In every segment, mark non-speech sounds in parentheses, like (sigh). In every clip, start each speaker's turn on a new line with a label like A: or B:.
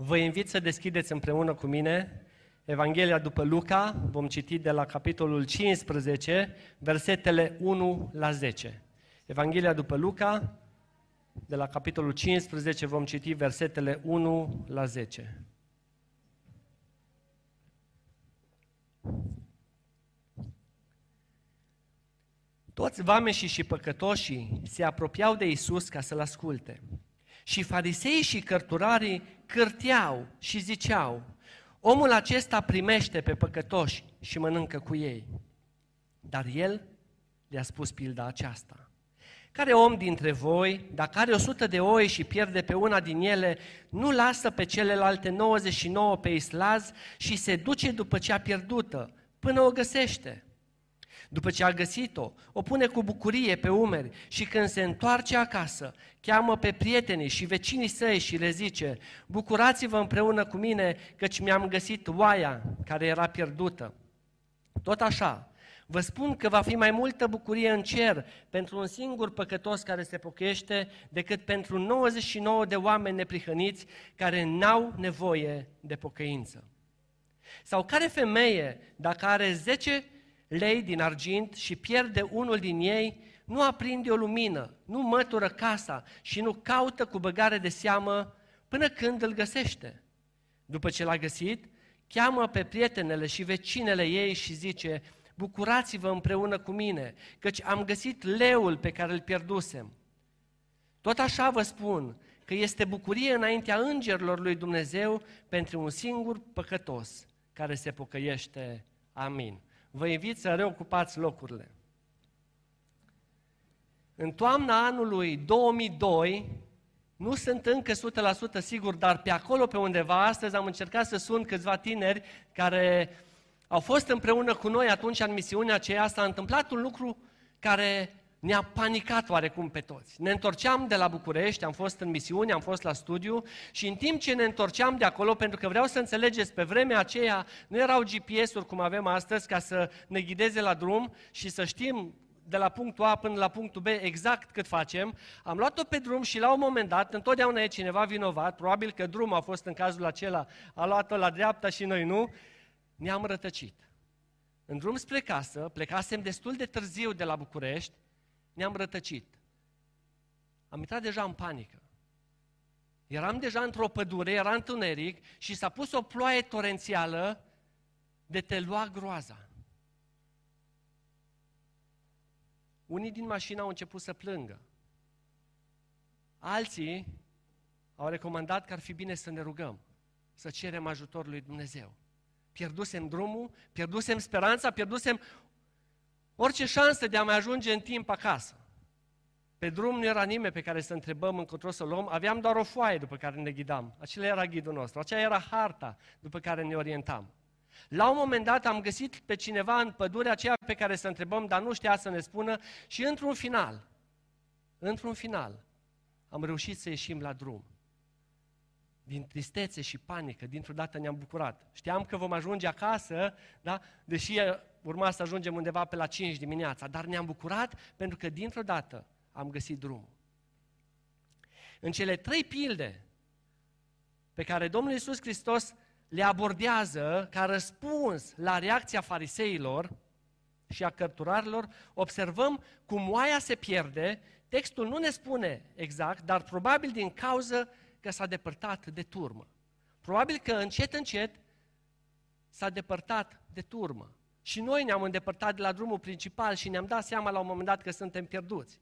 A: Vă invit să deschideți împreună cu mine Evanghelia după Luca, vom citi de la capitolul 15, versetele 1 la 10. Evanghelia după Luca, de la capitolul 15, vom citi versetele 1 la 10. Toți vameșii și păcătoșii se apropiau de Isus ca să-L asculte. Și fariseii și cărturarii cârteau și ziceau, omul acesta primește pe păcătoși și mănâncă cu ei. Dar el le-a spus pilda aceasta. Care om dintre voi, dacă are o sută de oi și pierde pe una din ele, nu lasă pe celelalte 99 pe islaz și se duce după cea pierdută, până o găsește? După ce a găsit-o, o pune cu bucurie pe umeri și când se întoarce acasă, cheamă pe prietenii și vecinii săi și le zice, bucurați-vă împreună cu mine căci mi-am găsit oaia care era pierdută. Tot așa, vă spun că va fi mai multă bucurie în cer pentru un singur păcătos care se pochește decât pentru 99 de oameni neprihăniți care n-au nevoie de pocăință. Sau care femeie, dacă are 10 lei din argint și pierde unul din ei, nu aprinde o lumină, nu mătură casa și nu caută cu băgare de seamă până când îl găsește. După ce l-a găsit, cheamă pe prietenele și vecinele ei și zice, bucurați-vă împreună cu mine, căci am găsit leul pe care îl pierdusem. Tot așa vă spun că este bucurie înaintea îngerilor lui Dumnezeu pentru un singur păcătos care se pocăiește. Amin vă invit să reocupați locurile. În toamna anului 2002, nu sunt încă 100% sigur, dar pe acolo, pe undeva, astăzi am încercat să sun câțiva tineri care au fost împreună cu noi atunci în misiunea aceea. S-a întâmplat un lucru care ne-a panicat oarecum pe toți. Ne întorceam de la București, am fost în misiune, am fost la studiu și în timp ce ne întorceam de acolo, pentru că vreau să înțelegeți, pe vremea aceea nu erau GPS-uri cum avem astăzi ca să ne ghideze la drum și să știm de la punctul A până la punctul B exact cât facem, am luat-o pe drum și la un moment dat, întotdeauna e cineva vinovat, probabil că drumul a fost în cazul acela, a luat-o la dreapta și noi nu, ne-am rătăcit. În drum spre casă, plecasem destul de târziu de la București, ne-am rătăcit. Am intrat deja în panică. Eram deja într-o pădure, era întuneric și s-a pus o ploaie torențială de te lua groaza. Unii din mașină au început să plângă. Alții au recomandat că ar fi bine să ne rugăm, să cerem ajutorul lui Dumnezeu. Pierdusem drumul, pierdusem speranța, pierdusem orice șansă de a mai ajunge în timp acasă. Pe drum nu era nimeni pe care să întrebăm încotro să luăm, aveam doar o foaie după care ne ghidam. Acela era ghidul nostru, aceea era harta după care ne orientam. La un moment dat am găsit pe cineva în pădurea aceea pe care să întrebăm, dar nu știa să ne spună și într-un final, într-un final, am reușit să ieșim la drum. Din tristețe și panică, dintr-o dată ne-am bucurat. Știam că vom ajunge acasă, da? deși urma să ajungem undeva pe la 5 dimineața, dar ne-am bucurat pentru că dintr-o dată am găsit drumul. În cele trei pilde pe care Domnul Iisus Hristos le abordează ca răspuns la reacția fariseilor și a cărturarilor, observăm cum oaia se pierde, textul nu ne spune exact, dar probabil din cauză că s-a depărtat de turmă. Probabil că încet, încet s-a depărtat de turmă. Și noi ne-am îndepărtat de la drumul principal și ne-am dat seama la un moment dat că suntem pierduți.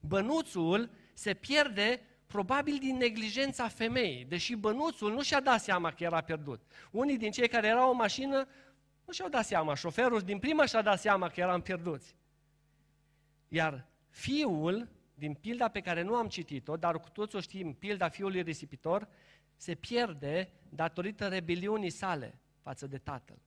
A: Bănuțul se pierde probabil din neglijența femeii, deși bănuțul nu și-a dat seama că era pierdut. Unii din cei care erau în mașină nu și-au dat seama, șoferul din prima și-a dat seama că eram pierduți. Iar fiul, din pilda pe care nu am citit-o, dar cu toți o știm, pilda fiului risipitor, se pierde datorită rebeliunii sale față de tatăl.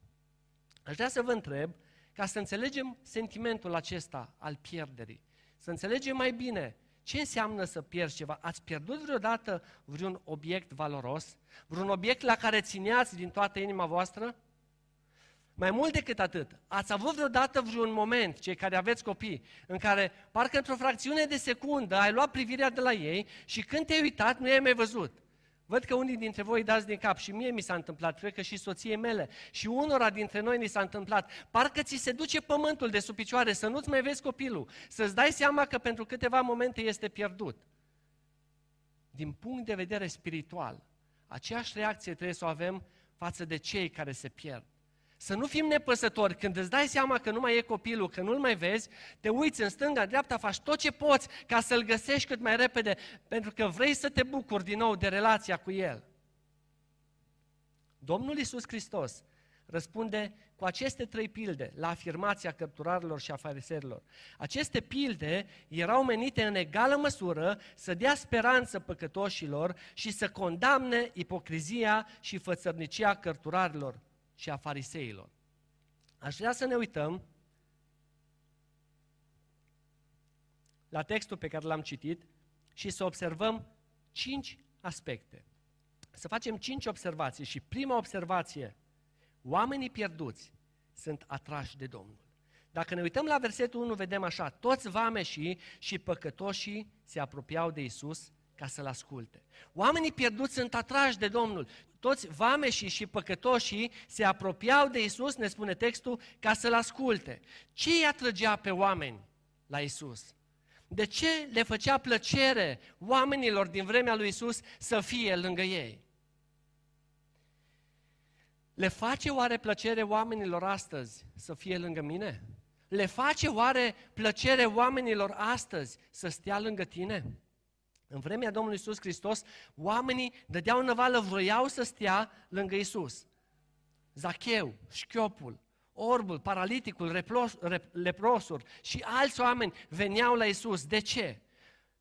A: Aș vrea să vă întreb, ca să înțelegem sentimentul acesta al pierderii, să înțelegem mai bine ce înseamnă să pierzi ceva. Ați pierdut vreodată vreun obiect valoros? Vreun obiect la care țineați din toată inima voastră? Mai mult decât atât, ați avut vreodată vreun moment, cei care aveți copii, în care parcă într-o fracțiune de secundă ai luat privirea de la ei și când te-ai uitat nu i-ai mai văzut. Văd că unii dintre voi dați din cap și mie mi s-a întâmplat, cred că și soției mele și unora dintre noi ni s-a întâmplat. Parcă ți se duce pământul de sub picioare, să nu-ți mai vezi copilul, să-ți dai seama că pentru câteva momente este pierdut. Din punct de vedere spiritual, aceeași reacție trebuie să o avem față de cei care se pierd. Să nu fim nepăsători. Când îți dai seama că nu mai e copilul, că nu-l mai vezi, te uiți în stânga, în dreapta, faci tot ce poți ca să-l găsești cât mai repede, pentru că vrei să te bucuri din nou de relația cu el. Domnul Iisus Hristos răspunde cu aceste trei pilde la afirmația căpturarilor și a fariserilor. Aceste pilde erau menite în egală măsură să dea speranță păcătoșilor și să condamne ipocrizia și fățărnicia cărturarilor și a fariseilor. Aș vrea să ne uităm la textul pe care l-am citit și să observăm cinci aspecte. Să facem cinci observații și prima observație, oamenii pierduți sunt atrași de Domnul. Dacă ne uităm la versetul 1, vedem așa, toți vameșii și păcătoșii se apropiau de Isus ca să-L asculte. Oamenii pierduți sunt atrași de Domnul. Toți vameșii și păcătoșii se apropiau de Isus, ne spune textul, ca să-L asculte. Ce îi atrăgea pe oameni la Isus? De ce le făcea plăcere oamenilor din vremea lui Isus să fie lângă ei? Le face oare plăcere oamenilor astăzi să fie lângă mine? Le face oare plăcere oamenilor astăzi să stea lângă tine? În vremea Domnului Isus Hristos, oamenii dădeau năvală, vroiau să stea lângă Isus. Zacheu, șchiopul, orbul, paraliticul, replos, leprosul și alți oameni veneau la Isus. De ce?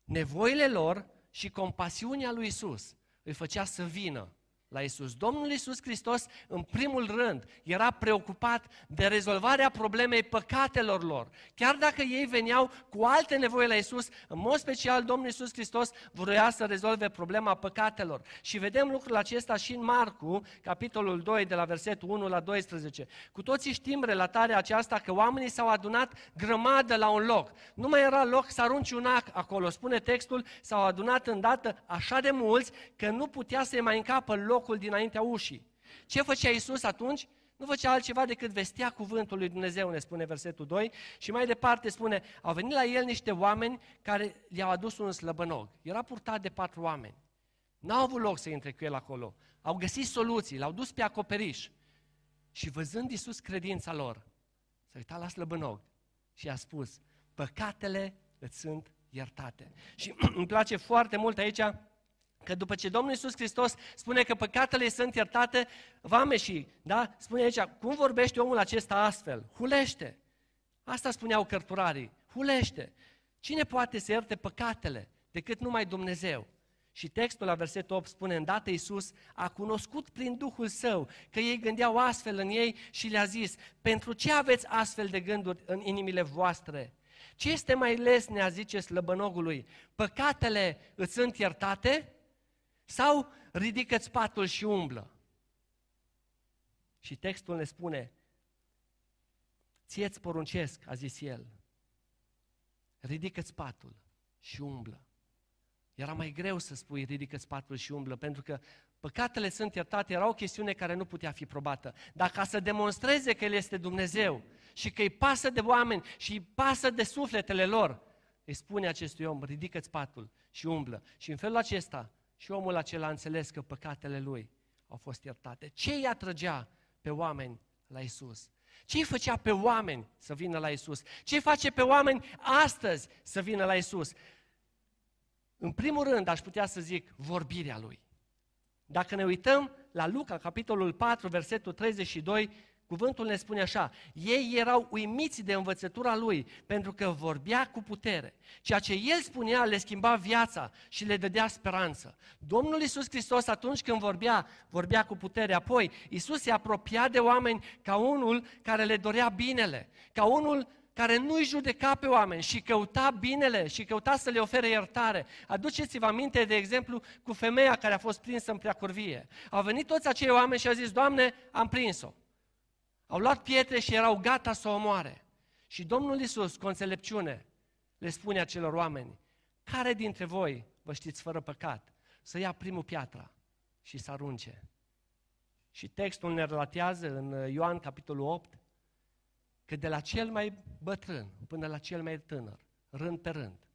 A: Nevoile lor și compasiunea lui Isus îi făcea să vină la Isus. Domnul Isus Hristos, în primul rând, era preocupat de rezolvarea problemei păcatelor lor. Chiar dacă ei veneau cu alte nevoi la Isus, în mod special Domnul Isus Hristos vrea să rezolve problema păcatelor. Și vedem lucrul acesta și în Marcu, capitolul 2, de la versetul 1 la 12. Cu toții știm relatarea aceasta că oamenii s-au adunat grămadă la un loc. Nu mai era loc să arunci un ac acolo. Spune textul, s-au adunat îndată așa de mulți că nu putea să-i mai încapă loc locul dinaintea ușii. Ce făcea Isus atunci? Nu făcea altceva decât vestea cuvântul lui Dumnezeu, ne spune versetul 2. Și mai departe spune, au venit la el niște oameni care i-au adus un slăbănog. Era purtat de patru oameni. N-au avut loc să intre cu el acolo. Au găsit soluții, l-au dus pe acoperiș. Și văzând Isus credința lor, s-a uitat la slăbănog și a spus, păcatele îți sunt iertate. Și (clears throat) îmi place foarte mult aici Că după ce Domnul Iisus Hristos spune că păcatele sunt iertate, vame și, da? Spune aici, cum vorbește omul acesta astfel? Hulește. Asta spuneau cărturarii. Hulește. Cine poate să ierte păcatele decât numai Dumnezeu? Și textul la versetul 8 spune, îndată Iisus a cunoscut prin Duhul Său că ei gândeau astfel în ei și le-a zis, pentru ce aveți astfel de gânduri în inimile voastre? Ce este mai lesne, zice slăbănogului? Păcatele îți sunt iertate? Sau ridică-ți patul și umblă. Și textul ne spune, ție-ți poruncesc, a zis el, ridică-ți patul și umblă. Era mai greu să spui ridică-ți patul și umblă, pentru că păcatele sunt iertate, era o chestiune care nu putea fi probată. Dar ca să demonstreze că El este Dumnezeu și că îi pasă de oameni și îi pasă de sufletele lor, îi spune acestui om, ridică-ți patul și umblă. Și în felul acesta, și omul acela a înțeles că păcatele lui au fost iertate. Ce îi atrăgea pe oameni la Isus? Ce îi făcea pe oameni să vină la Isus? Ce îi face pe oameni astăzi să vină la Isus? În primul rând, aș putea să zic, vorbirea lui. Dacă ne uităm la Luca, capitolul 4, versetul 32, Cuvântul ne spune așa, ei erau uimiți de învățătura lui, pentru că vorbea cu putere. Ceea ce el spunea le schimba viața și le dădea speranță. Domnul Iisus Hristos atunci când vorbea, vorbea cu putere. Apoi, Iisus se apropia de oameni ca unul care le dorea binele, ca unul care nu-i judeca pe oameni și căuta binele și căuta să le ofere iertare. Aduceți-vă aminte, de exemplu, cu femeia care a fost prinsă în preacurvie. Au venit toți acei oameni și au zis, Doamne, am prins-o. Au luat pietre și erau gata să o omoare. Și Domnul Isus, cu înțelepciune, le spune acelor oameni, care dintre voi vă știți fără păcat, să ia primul piatra și să arunce. Și textul ne relatează în Ioan capitolul 8 că de la cel mai bătrân până la cel mai tânăr, rând pe rând,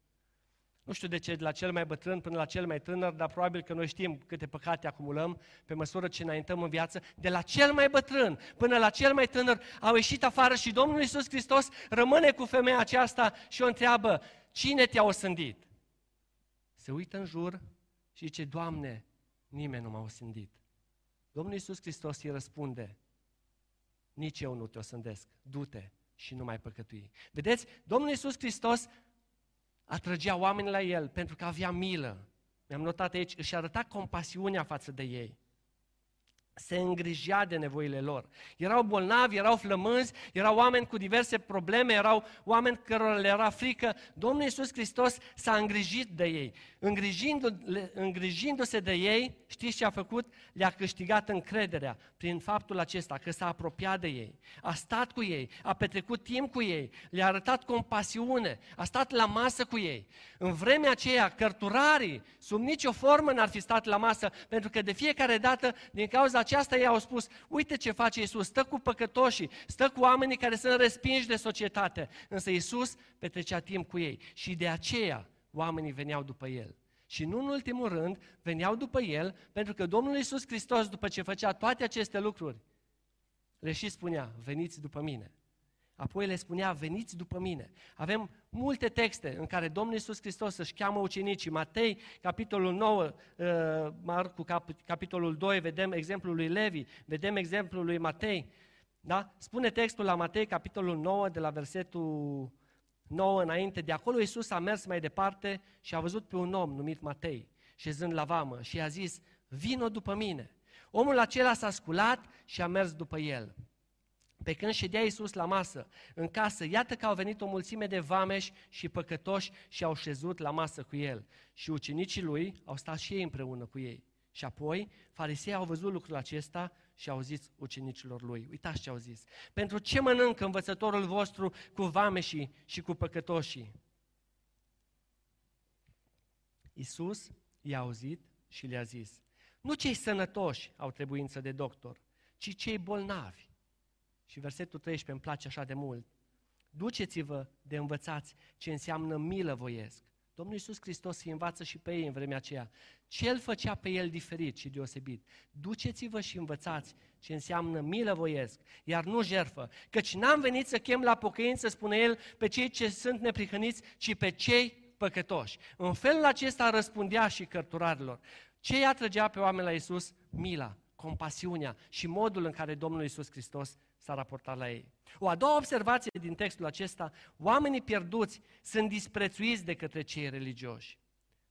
A: nu știu de ce, de la cel mai bătrân până la cel mai tânăr, dar probabil că noi știm câte păcate acumulăm pe măsură ce înaintăm în viață. De la cel mai bătrân până la cel mai tânăr au ieșit afară și Domnul Iisus Hristos rămâne cu femeia aceasta și o întreabă, cine te-a osândit? Se uită în jur și zice, Doamne, nimeni nu m-a osândit. Domnul Iisus Hristos îi răspunde, nici eu nu te osândesc, du-te și nu mai păcătui. Vedeți, Domnul Iisus Hristos atrăgea oamenii la el pentru că avea milă. Mi-am notat aici, își arăta compasiunea față de ei se îngrijea de nevoile lor. Erau bolnavi, erau flămânzi, erau oameni cu diverse probleme, erau oameni cărora le era frică. Domnul Iisus Hristos s-a îngrijit de ei. Îngrijindu-se de ei, știți ce a făcut? Le-a câștigat încrederea prin faptul acesta, că s-a apropiat de ei, a stat cu ei, a petrecut timp cu ei, le-a arătat compasiune, a stat la masă cu ei. În vremea aceea, cărturarii, sub nicio formă n-ar fi stat la masă, pentru că de fiecare dată, din cauza aceasta ei au spus, uite ce face Iisus, stă cu păcătoșii, stă cu oamenii care sunt respinși de societate. Însă Iisus petrecea timp cu ei și de aceea oamenii veneau după El. Și nu în ultimul rând, veneau după El, pentru că Domnul Iisus Hristos, după ce făcea toate aceste lucruri, le și spunea, veniți după mine. Apoi le spunea, veniți după mine. Avem multe texte în care Domnul Iisus Hristos își cheamă ucenicii. Matei, capitolul 9, uh, Marcu, capitolul 2, vedem exemplul lui Levi, vedem exemplul lui Matei. Da? Spune textul la Matei, capitolul 9, de la versetul 9 înainte. De acolo Iisus a mers mai departe și a văzut pe un om numit Matei, șezând la vamă și a zis, vino după mine. Omul acela s-a sculat și a mers după el. Pe când ședea Iisus la masă, în casă, iată că au venit o mulțime de vameși și păcătoși și au șezut la masă cu el. Și ucenicii lui au stat și ei împreună cu ei. Și apoi, farisei au văzut lucrul acesta și au zis ucenicilor lui, uitați ce au zis, pentru ce mănâncă învățătorul vostru cu vameșii și cu păcătoșii? Iisus i-a auzit și le-a zis, nu cei sănătoși au trebuință de doctor, ci cei bolnavi. Și versetul 13 îmi place așa de mult. Duceți-vă de învățați ce înseamnă milă voiesc. Domnul Iisus Hristos îi învață și pe ei în vremea aceea. Ce îl făcea pe el diferit și deosebit? Duceți-vă și învățați ce înseamnă milă voiesc, iar nu jerfă. Căci n-am venit să chem la pocăință, spune el, pe cei ce sunt neprihăniți, ci pe cei păcătoși. În felul acesta răspundea și cărturarilor. Ce i atrăgea pe oameni la Iisus? Mila, compasiunea și modul în care Domnul Iisus Hristos s-a raportat la ei. O a doua observație din textul acesta, oamenii pierduți sunt disprețuiți de către cei religioși.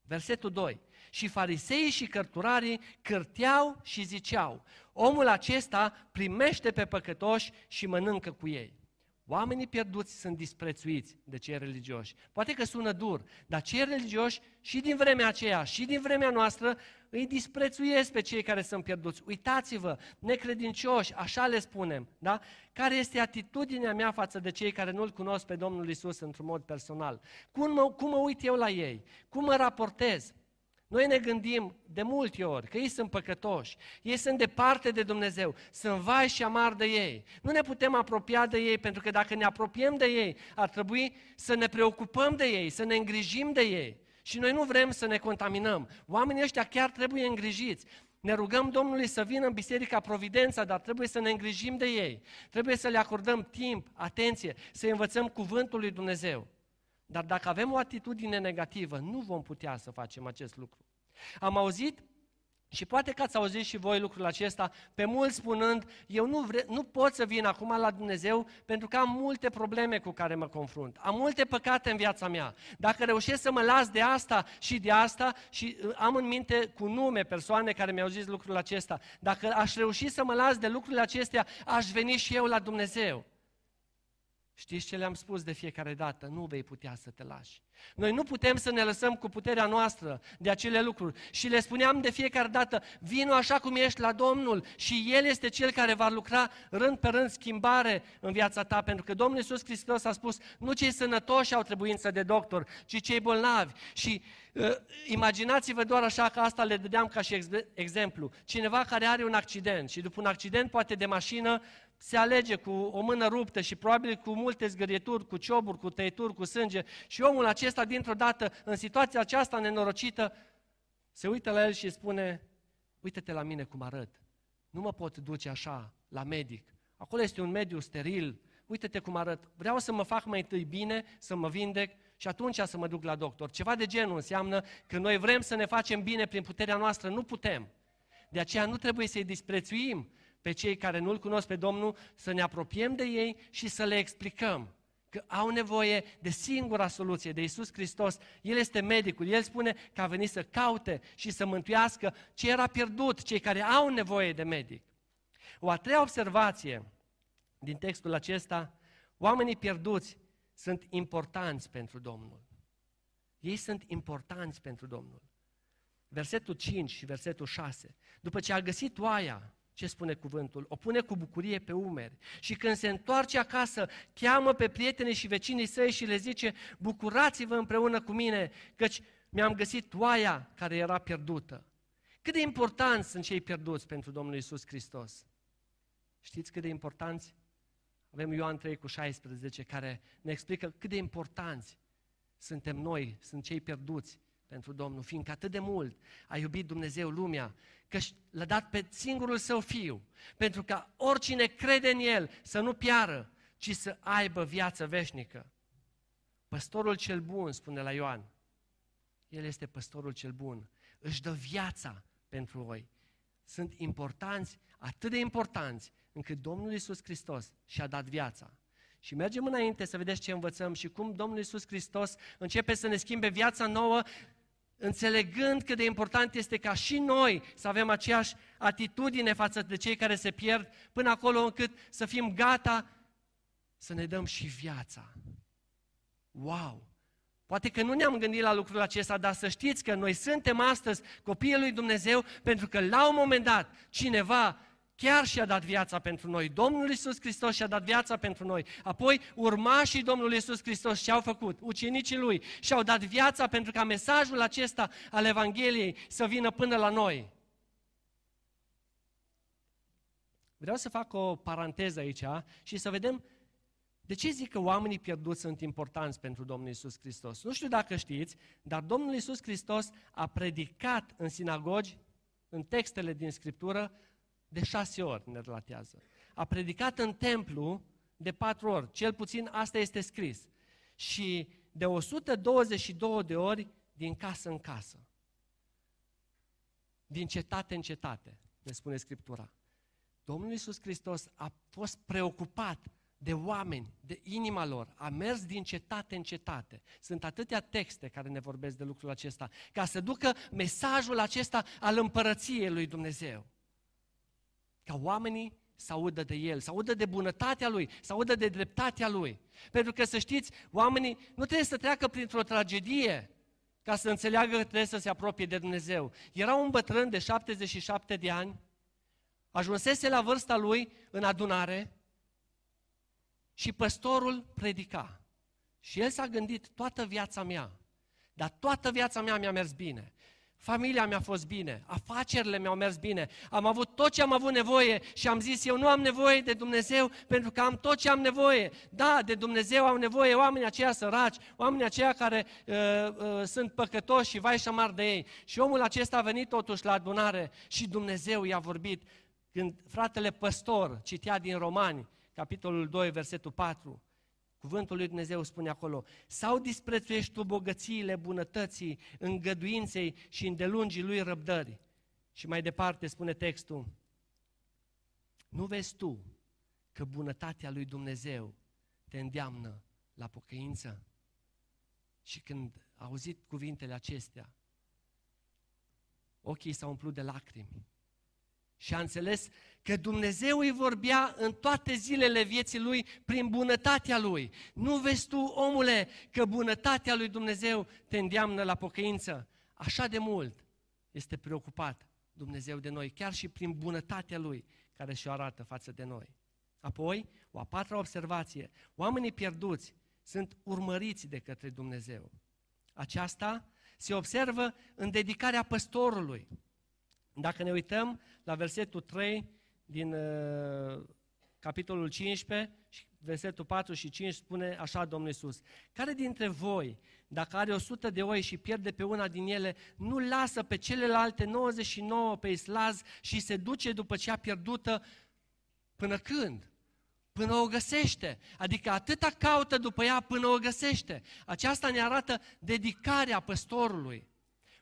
A: Versetul 2. Și fariseii și cărturarii cârteau și ziceau, omul acesta primește pe păcătoși și mănâncă cu ei. Oamenii pierduți sunt disprețuiți de cei religioși. Poate că sună dur, dar cei religioși și din vremea aceea și din vremea noastră îi disprețuiesc pe cei care sunt pierduți. Uitați-vă, necredincioși, așa le spunem, da? Care este atitudinea mea față de cei care nu-L cunosc pe Domnul Isus într-un mod personal? Cum mă, cum mă uit eu la ei? Cum mă raportez? Noi ne gândim de multe ori că ei sunt păcătoși, ei sunt departe de Dumnezeu, sunt vai și amar de ei. Nu ne putem apropia de ei, pentru că dacă ne apropiem de ei, ar trebui să ne preocupăm de ei, să ne îngrijim de ei. Și noi nu vrem să ne contaminăm. Oamenii ăștia chiar trebuie îngrijiți. Ne rugăm Domnului să vină în Biserica Providența, dar trebuie să ne îngrijim de ei. Trebuie să le acordăm timp, atenție, să învățăm cuvântul lui Dumnezeu. Dar dacă avem o atitudine negativă, nu vom putea să facem acest lucru. Am auzit și poate că ați auzit și voi lucrul acesta, pe mulți spunând, eu nu, vre, nu pot să vin acum la Dumnezeu pentru că am multe probleme cu care mă confrunt. Am multe păcate în viața mea. Dacă reușesc să mă las de asta și de asta și uh, am în minte cu nume persoane care mi-au zis lucrul acesta, dacă aș reuși să mă las de lucrurile acestea, aș veni și eu la Dumnezeu. Știți ce le-am spus de fiecare dată? Nu vei putea să te lași. Noi nu putem să ne lăsăm cu puterea noastră de acele lucruri. Și le spuneam de fiecare dată, vino așa cum ești la Domnul și El este Cel care va lucra rând pe rând schimbare în viața ta. Pentru că Domnul Iisus Hristos a spus, nu cei sănătoși au trebuință de doctor, ci cei bolnavi. Și uh, imaginați-vă doar așa că asta le dădeam ca și ex- exemplu. Cineva care are un accident și după un accident poate de mașină se alege cu o mână ruptă și probabil cu multe zgârieturi, cu cioburi, cu tăieturi, cu sânge și omul acesta dintr-o dată, în situația aceasta nenorocită, se uită la el și spune, uite-te la mine cum arăt, nu mă pot duce așa la medic, acolo este un mediu steril, uite-te cum arăt, vreau să mă fac mai întâi bine, să mă vindec și atunci să mă duc la doctor. Ceva de genul înseamnă că noi vrem să ne facem bine prin puterea noastră, nu putem. De aceea nu trebuie să-i disprețuim pe cei care nu-L cunosc pe Domnul, să ne apropiem de ei și să le explicăm că au nevoie de singura soluție, de Isus Hristos. El este medicul, El spune că a venit să caute și să mântuiască ce era pierdut, cei care au nevoie de medic. O a treia observație din textul acesta, oamenii pierduți sunt importanți pentru Domnul. Ei sunt importanți pentru Domnul. Versetul 5 și versetul 6. După ce a găsit oaia, ce spune cuvântul? O pune cu bucurie pe umeri. Și când se întoarce acasă, cheamă pe prietenii și vecinii săi și le zice, bucurați-vă împreună cu mine, căci mi-am găsit oaia care era pierdută. Cât de importanți sunt cei pierduți pentru Domnul Isus Hristos? Știți cât de importanți? Avem Ioan 3 cu 16 care ne explică cât de importanți suntem noi, sunt cei pierduți pentru Domnul, fiindcă atât de mult a iubit Dumnezeu lumea, că l-a dat pe singurul său fiu, pentru ca oricine crede în el să nu piară, ci să aibă viață veșnică. Păstorul cel bun, spune la Ioan, el este păstorul cel bun, își dă viața pentru voi. Sunt importanți, atât de importanți, încât Domnul Iisus Hristos și-a dat viața. Și mergem înainte să vedeți ce învățăm și cum Domnul Iisus Hristos începe să ne schimbe viața nouă înțelegând cât de important este ca și noi să avem aceeași atitudine față de cei care se pierd, până acolo încât să fim gata să ne dăm și viața. Wow! Poate că nu ne-am gândit la lucrul acesta, dar să știți că noi suntem astăzi copiii lui Dumnezeu pentru că la un moment dat cineva chiar și-a dat viața pentru noi. Domnul Iisus Hristos și-a dat viața pentru noi. Apoi urmașii Domnului Iisus Hristos și-au făcut, ucenicii Lui, și-au dat viața pentru ca mesajul acesta al Evangheliei să vină până la noi. Vreau să fac o paranteză aici și să vedem de ce zic că oamenii pierduți sunt importanți pentru Domnul Iisus Hristos. Nu știu dacă știți, dar Domnul Iisus Hristos a predicat în sinagogi, în textele din Scriptură, de șase ori ne relatează. A predicat în templu de patru ori, cel puțin asta este scris. Și de 122 de ori din casă în casă. Din cetate în cetate, ne spune Scriptura. Domnul Iisus Hristos a fost preocupat de oameni, de inima lor, a mers din cetate în cetate. Sunt atâtea texte care ne vorbesc de lucrul acesta, ca să ducă mesajul acesta al împărăției lui Dumnezeu ca oamenii să audă de El, să audă de bunătatea Lui, să audă de dreptatea Lui. Pentru că să știți, oamenii nu trebuie să treacă printr-o tragedie ca să înțeleagă că trebuie să se apropie de Dumnezeu. Era un bătrân de 77 de ani, ajunsese la vârsta lui în adunare și păstorul predica. Și el s-a gândit, toată viața mea, dar toată viața mea mi-a mers bine. Familia mi-a fost bine, afacerile mi-au mers bine, am avut tot ce am avut nevoie și am zis eu nu am nevoie de Dumnezeu pentru că am tot ce am nevoie. Da, de Dumnezeu au nevoie oamenii aceia săraci, oamenii aceia care uh, uh, sunt păcătoși și vai și amar de ei. Și omul acesta a venit totuși la adunare și Dumnezeu i-a vorbit. Când fratele păstor citea din Romani, capitolul 2, versetul 4, Cuvântul lui Dumnezeu spune acolo, sau disprețuiești tu bogățiile bunătății, îngăduinței și îndelungii lui răbdări. Și mai departe spune textul, nu vezi tu că bunătatea lui Dumnezeu te îndeamnă la pocăință? Și când a auzit cuvintele acestea, ochii s-au umplut de lacrimi și a înțeles că Dumnezeu îi vorbea în toate zilele vieții lui prin bunătatea lui. Nu vezi tu, omule, că bunătatea lui Dumnezeu te îndeamnă la pocăință? Așa de mult este preocupat Dumnezeu de noi, chiar și prin bunătatea lui care și-o arată față de noi. Apoi, o a patra observație, oamenii pierduți sunt urmăriți de către Dumnezeu. Aceasta se observă în dedicarea păstorului. Dacă ne uităm la versetul 3 din uh, capitolul 15 și versetul 4 și 5 spune așa Domnul Iisus. Care dintre voi, dacă are 100 de oi și pierde pe una din ele, nu lasă pe celelalte 99 pe islaz și se duce după cea pierdută până când? Până o găsește. Adică atâta caută după ea până o găsește. Aceasta ne arată dedicarea păstorului.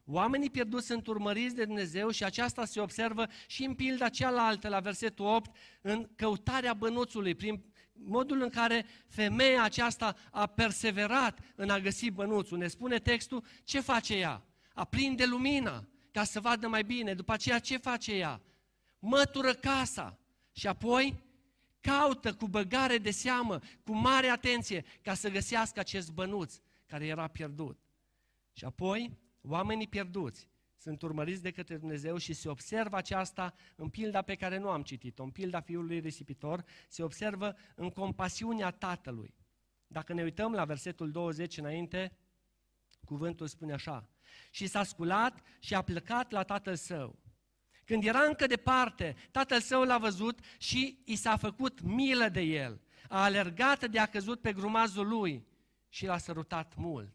A: Oamenii pierduți sunt urmăriți de Dumnezeu și aceasta se observă și în pilda cealaltă, la versetul 8, în căutarea bănuțului, prin modul în care femeia aceasta a perseverat în a găsi bănuțul. Ne spune textul ce face ea? Aprinde lumina ca să vadă mai bine. După aceea ce face ea? Mătură casa și apoi caută cu băgare de seamă, cu mare atenție, ca să găsească acest bănuț care era pierdut. Și apoi Oamenii pierduți sunt urmăriți de către Dumnezeu și se observă aceasta în pilda pe care nu am citit-o, în pilda fiului risipitor, se observă în compasiunea tatălui. Dacă ne uităm la versetul 20 înainte, cuvântul spune așa, și s-a sculat și a plecat la tatăl său. Când era încă departe, tatăl său l-a văzut și i s-a făcut milă de el. A alergat de a căzut pe grumazul lui și l-a sărutat mult.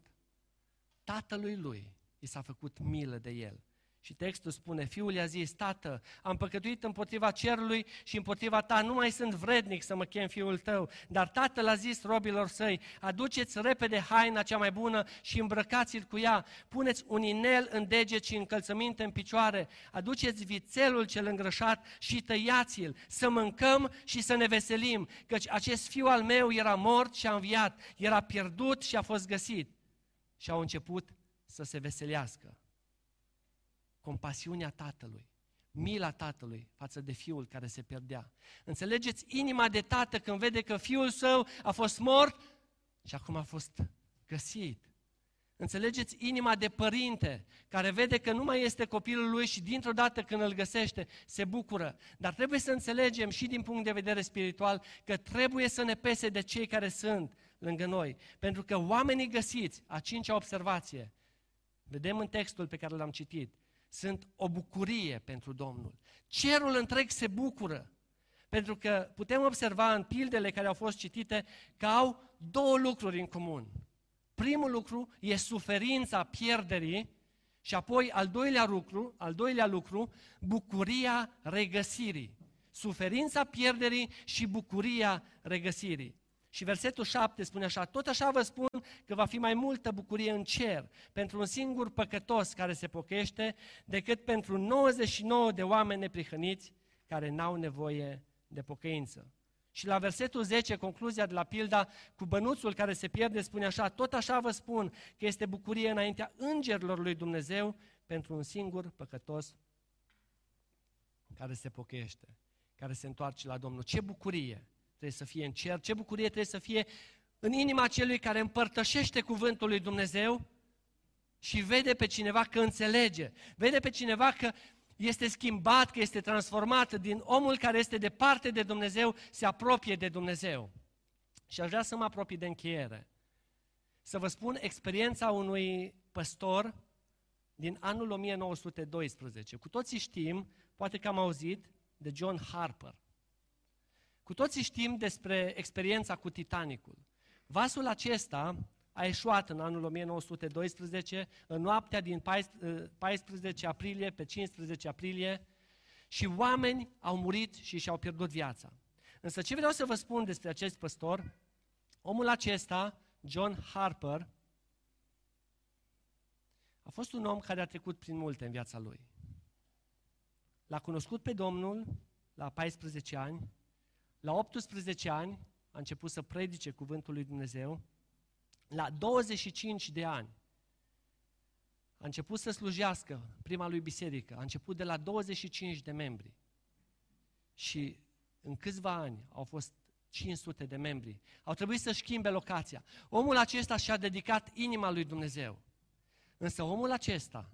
A: Tatălui lui i s-a făcut milă de el. Și textul spune, fiul i-a zis, tată, am păcătuit împotriva cerului și împotriva ta, nu mai sunt vrednic să mă chem fiul tău. Dar tatăl a zis robilor săi, aduceți repede haina cea mai bună și îmbrăcați-l cu ea, puneți un inel în deget și încălțăminte în picioare, aduceți vițelul cel îngrășat și tăiați-l, să mâncăm și să ne veselim, căci acest fiu al meu era mort și a înviat, era pierdut și a fost găsit. Și au început să se veselească. Compasiunea tatălui, mila tatălui față de fiul care se pierdea. Înțelegeți inima de tată când vede că fiul său a fost mort și acum a fost găsit. Înțelegeți inima de părinte care vede că nu mai este copilul lui și dintr-o dată când îl găsește se bucură. Dar trebuie să înțelegem și din punct de vedere spiritual că trebuie să ne pese de cei care sunt lângă noi. Pentru că oamenii găsiți, a cincea observație, vedem în textul pe care l-am citit, sunt o bucurie pentru Domnul. Cerul întreg se bucură. Pentru că putem observa în pildele care au fost citite că au două lucruri în comun. Primul lucru e suferința pierderii și apoi al doilea lucru, al doilea lucru, bucuria regăsirii. Suferința pierderii și bucuria regăsirii. Și versetul 7 spune așa, tot așa vă spun că va fi mai multă bucurie în cer pentru un singur păcătos care se pochește decât pentru 99 de oameni neprihăniți care n-au nevoie de pocăință. Și la versetul 10, concluzia de la pilda cu bănuțul care se pierde, spune așa, tot așa vă spun că este bucurie înaintea îngerilor lui Dumnezeu pentru un singur păcătos care se pochește, care se întoarce la Domnul. Ce bucurie! Trebuie să fie în cer, ce bucurie trebuie să fie în inima celui care împărtășește cuvântul lui Dumnezeu și vede pe cineva că înțelege, vede pe cineva că este schimbat, că este transformat din omul care este departe de Dumnezeu, se apropie de Dumnezeu. Și aș vrea să mă apropii de încheiere. Să vă spun experiența unui păstor din anul 1912. Cu toții știm, poate că am auzit, de John Harper. Cu toții știm despre experiența cu Titanicul. Vasul acesta a eșuat în anul 1912, în noaptea din 14 aprilie pe 15 aprilie și oameni au murit și și-au pierdut viața. Însă ce vreau să vă spun despre acest păstor, omul acesta, John Harper, a fost un om care a trecut prin multe în viața lui. L-a cunoscut pe Domnul la 14 ani, la 18 ani a început să predice cuvântul lui Dumnezeu. La 25 de ani a început să slujească prima lui biserică. A început de la 25 de membri. și în câțiva ani au fost 500 de membri. Au trebuit să schimbe locația. Omul acesta și-a dedicat inima lui Dumnezeu. Însă omul acesta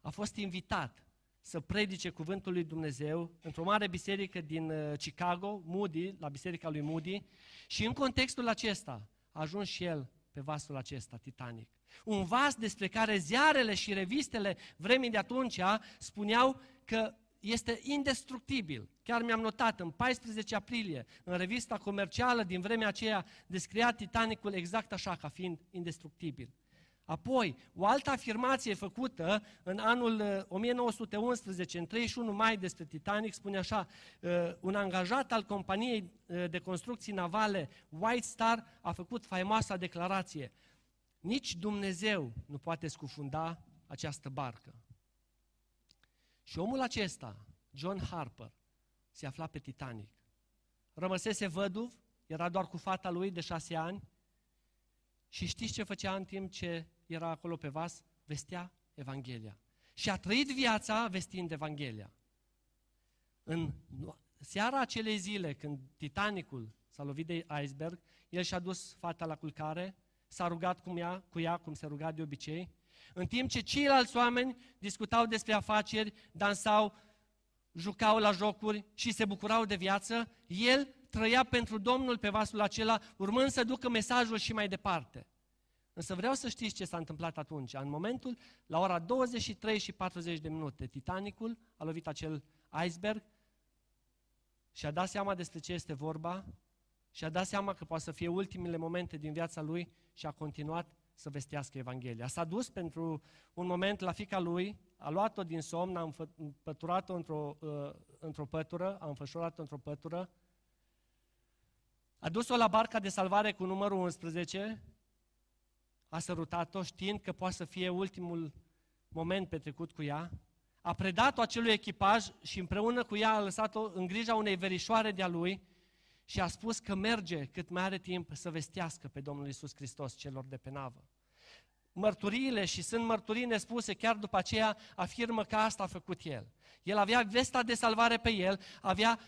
A: a fost invitat să predice cuvântul lui Dumnezeu într-o mare biserică din uh, Chicago, Moody, la biserica lui Moody, și în contextul acesta a ajuns și el pe vasul acesta, Titanic. Un vas despre care ziarele și revistele vremii de atunci spuneau că este indestructibil. Chiar mi-am notat, în 14 aprilie, în revista comercială din vremea aceea, descria Titanicul exact așa, ca fiind indestructibil. Apoi, o altă afirmație făcută în anul 1911, uh, în 31 mai despre Titanic, spune așa, uh, un angajat al companiei uh, de construcții navale White Star a făcut faimoasa declarație, nici Dumnezeu nu poate scufunda această barcă. Și omul acesta, John Harper, se afla pe Titanic. Rămăsese văduv, era doar cu fata lui de șase ani și știți ce făcea în timp ce era acolo pe vas? Vestea Evanghelia. Și a trăit viața vestind Evanghelia. În seara acelei zile, când Titanicul s-a lovit de iceberg, el și-a dus fata la culcare, s-a rugat cu ea, cu ea, cum se ruga de obicei, în timp ce ceilalți oameni discutau despre afaceri, dansau, jucau la jocuri și se bucurau de viață, el trăia pentru Domnul pe vasul acela, urmând să ducă mesajul și mai departe. Însă vreau să știți ce s-a întâmplat atunci. În momentul, la ora 23 și 40 de minute, Titanicul a lovit acel iceberg și a dat seama despre ce este vorba și a dat seama că poate să fie ultimele momente din viața lui și a continuat să vestească Evanghelia. S-a dus pentru un moment la fica lui, a luat-o din somn, a împăturat-o într-o, uh, într-o pătură, a înfășurat-o într-o pătură, a dus-o la barca de salvare cu numărul 11, a sărutat-o știind că poate să fie ultimul moment petrecut cu ea, a predat-o acelui echipaj și împreună cu ea a lăsat-o în grija unei verișoare de-a lui și a spus că merge cât mai are timp să vestească pe Domnul Isus Hristos celor de pe navă. Mărturiile și sunt mărturii nespuse, chiar după aceea afirmă că asta a făcut el. El avea vesta de salvare pe el, avea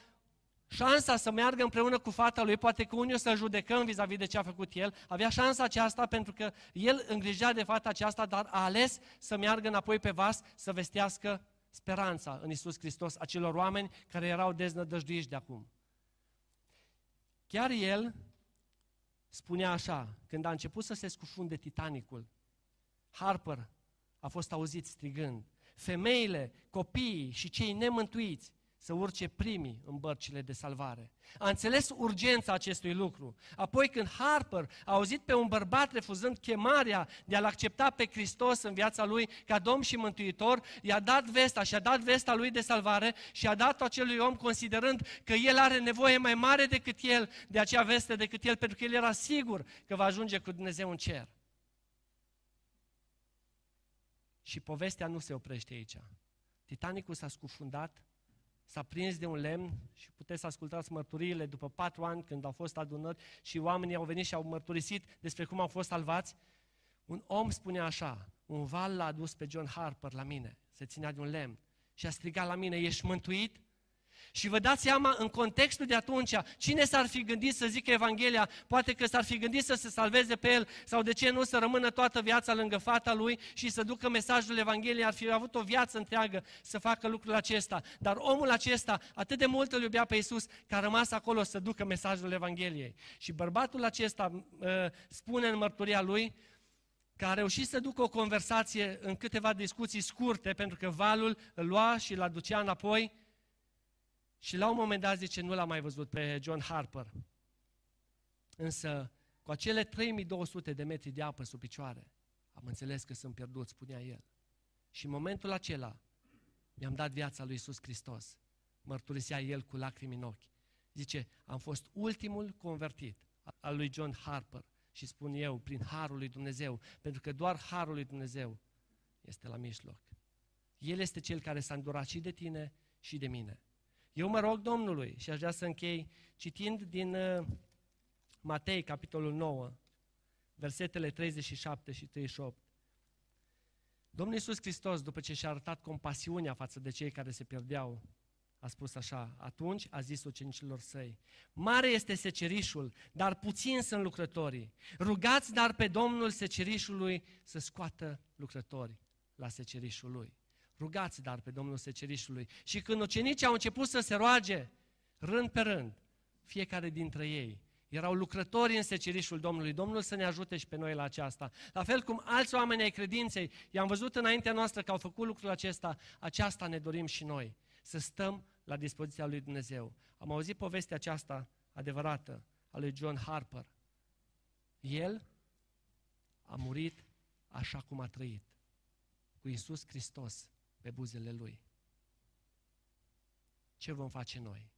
A: șansa să meargă împreună cu fata lui, poate că unii o să judecăm vis-a-vis de ce a făcut el, avea șansa aceasta pentru că el îngrijea de fata aceasta, dar a ales să meargă înapoi pe vas să vestească speranța în Isus Hristos acelor oameni care erau deznădăjduiți de acum. Chiar el spunea așa, când a început să se scufunde Titanicul, Harper a fost auzit strigând, femeile, copiii și cei nemântuiți să urce primii în bărcile de salvare. A înțeles urgența acestui lucru. Apoi când Harper a auzit pe un bărbat refuzând chemarea de a-L accepta pe Hristos în viața lui ca Domn și Mântuitor, i-a dat vesta și a dat vesta lui de salvare și a dat acelui om considerând că el are nevoie mai mare decât el de acea veste decât el, pentru că el era sigur că va ajunge cu Dumnezeu în cer. Și povestea nu se oprește aici. Titanicul s-a scufundat s-a prins de un lemn și puteți să ascultați mărturiile după patru ani când au fost adunări și oamenii au venit și au mărturisit despre cum au fost salvați. Un om spunea așa, un val l-a adus pe John Harper la mine, se ținea de un lemn și a strigat la mine, ești mântuit? Și vă dați seama, în contextul de atunci, cine s-ar fi gândit să zică Evanghelia? Poate că s-ar fi gândit să se salveze pe el, sau de ce nu să rămână toată viața lângă fata lui și să ducă mesajul Evangheliei, ar fi avut o viață întreagă să facă lucrul acesta. Dar omul acesta atât de mult îl iubea pe Iisus, că a rămas acolo să ducă mesajul Evangheliei. Și bărbatul acesta uh, spune în mărturia lui, că a reușit să ducă o conversație în câteva discuții scurte, pentru că valul îl lua și îl aducea înapoi, și la un moment dat zice, nu l-am mai văzut pe John Harper. Însă, cu acele 3200 de metri de apă sub picioare, am înțeles că sunt pierdut, spunea el. Și în momentul acela, mi-am dat viața lui Iisus Hristos. Mărturisea el cu lacrimi în ochi. Zice, am fost ultimul convertit al lui John Harper. Și spun eu, prin Harul lui Dumnezeu, pentru că doar Harul lui Dumnezeu este la mijloc. El este cel care s-a îndurat și de tine și de mine. Eu mă rog Domnului și aș vrea să închei citind din uh, Matei, capitolul 9, versetele 37 și 38. Domnul Iisus Hristos, după ce și-a arătat compasiunea față de cei care se pierdeau, a spus așa, atunci a zis ucenicilor săi, mare este secerișul, dar puțin sunt lucrătorii. Rugați dar pe Domnul secerișului să scoată lucrători la secerișul lui. Rugați dar pe Domnul secerișului. Și când ucenicii au început să se roage, rând pe rând, fiecare dintre ei, erau lucrători în secerișul Domnului. Domnul să ne ajute și pe noi la aceasta. La fel cum alți oameni ai credinței, i-am văzut înaintea noastră că au făcut lucrul acesta, aceasta ne dorim și noi. Să stăm la dispoziția lui Dumnezeu. Am auzit povestea aceasta adevărată a lui John Harper. El a murit așa cum a trăit, cu Isus Hristos pe buzele lui. Ce vom face noi?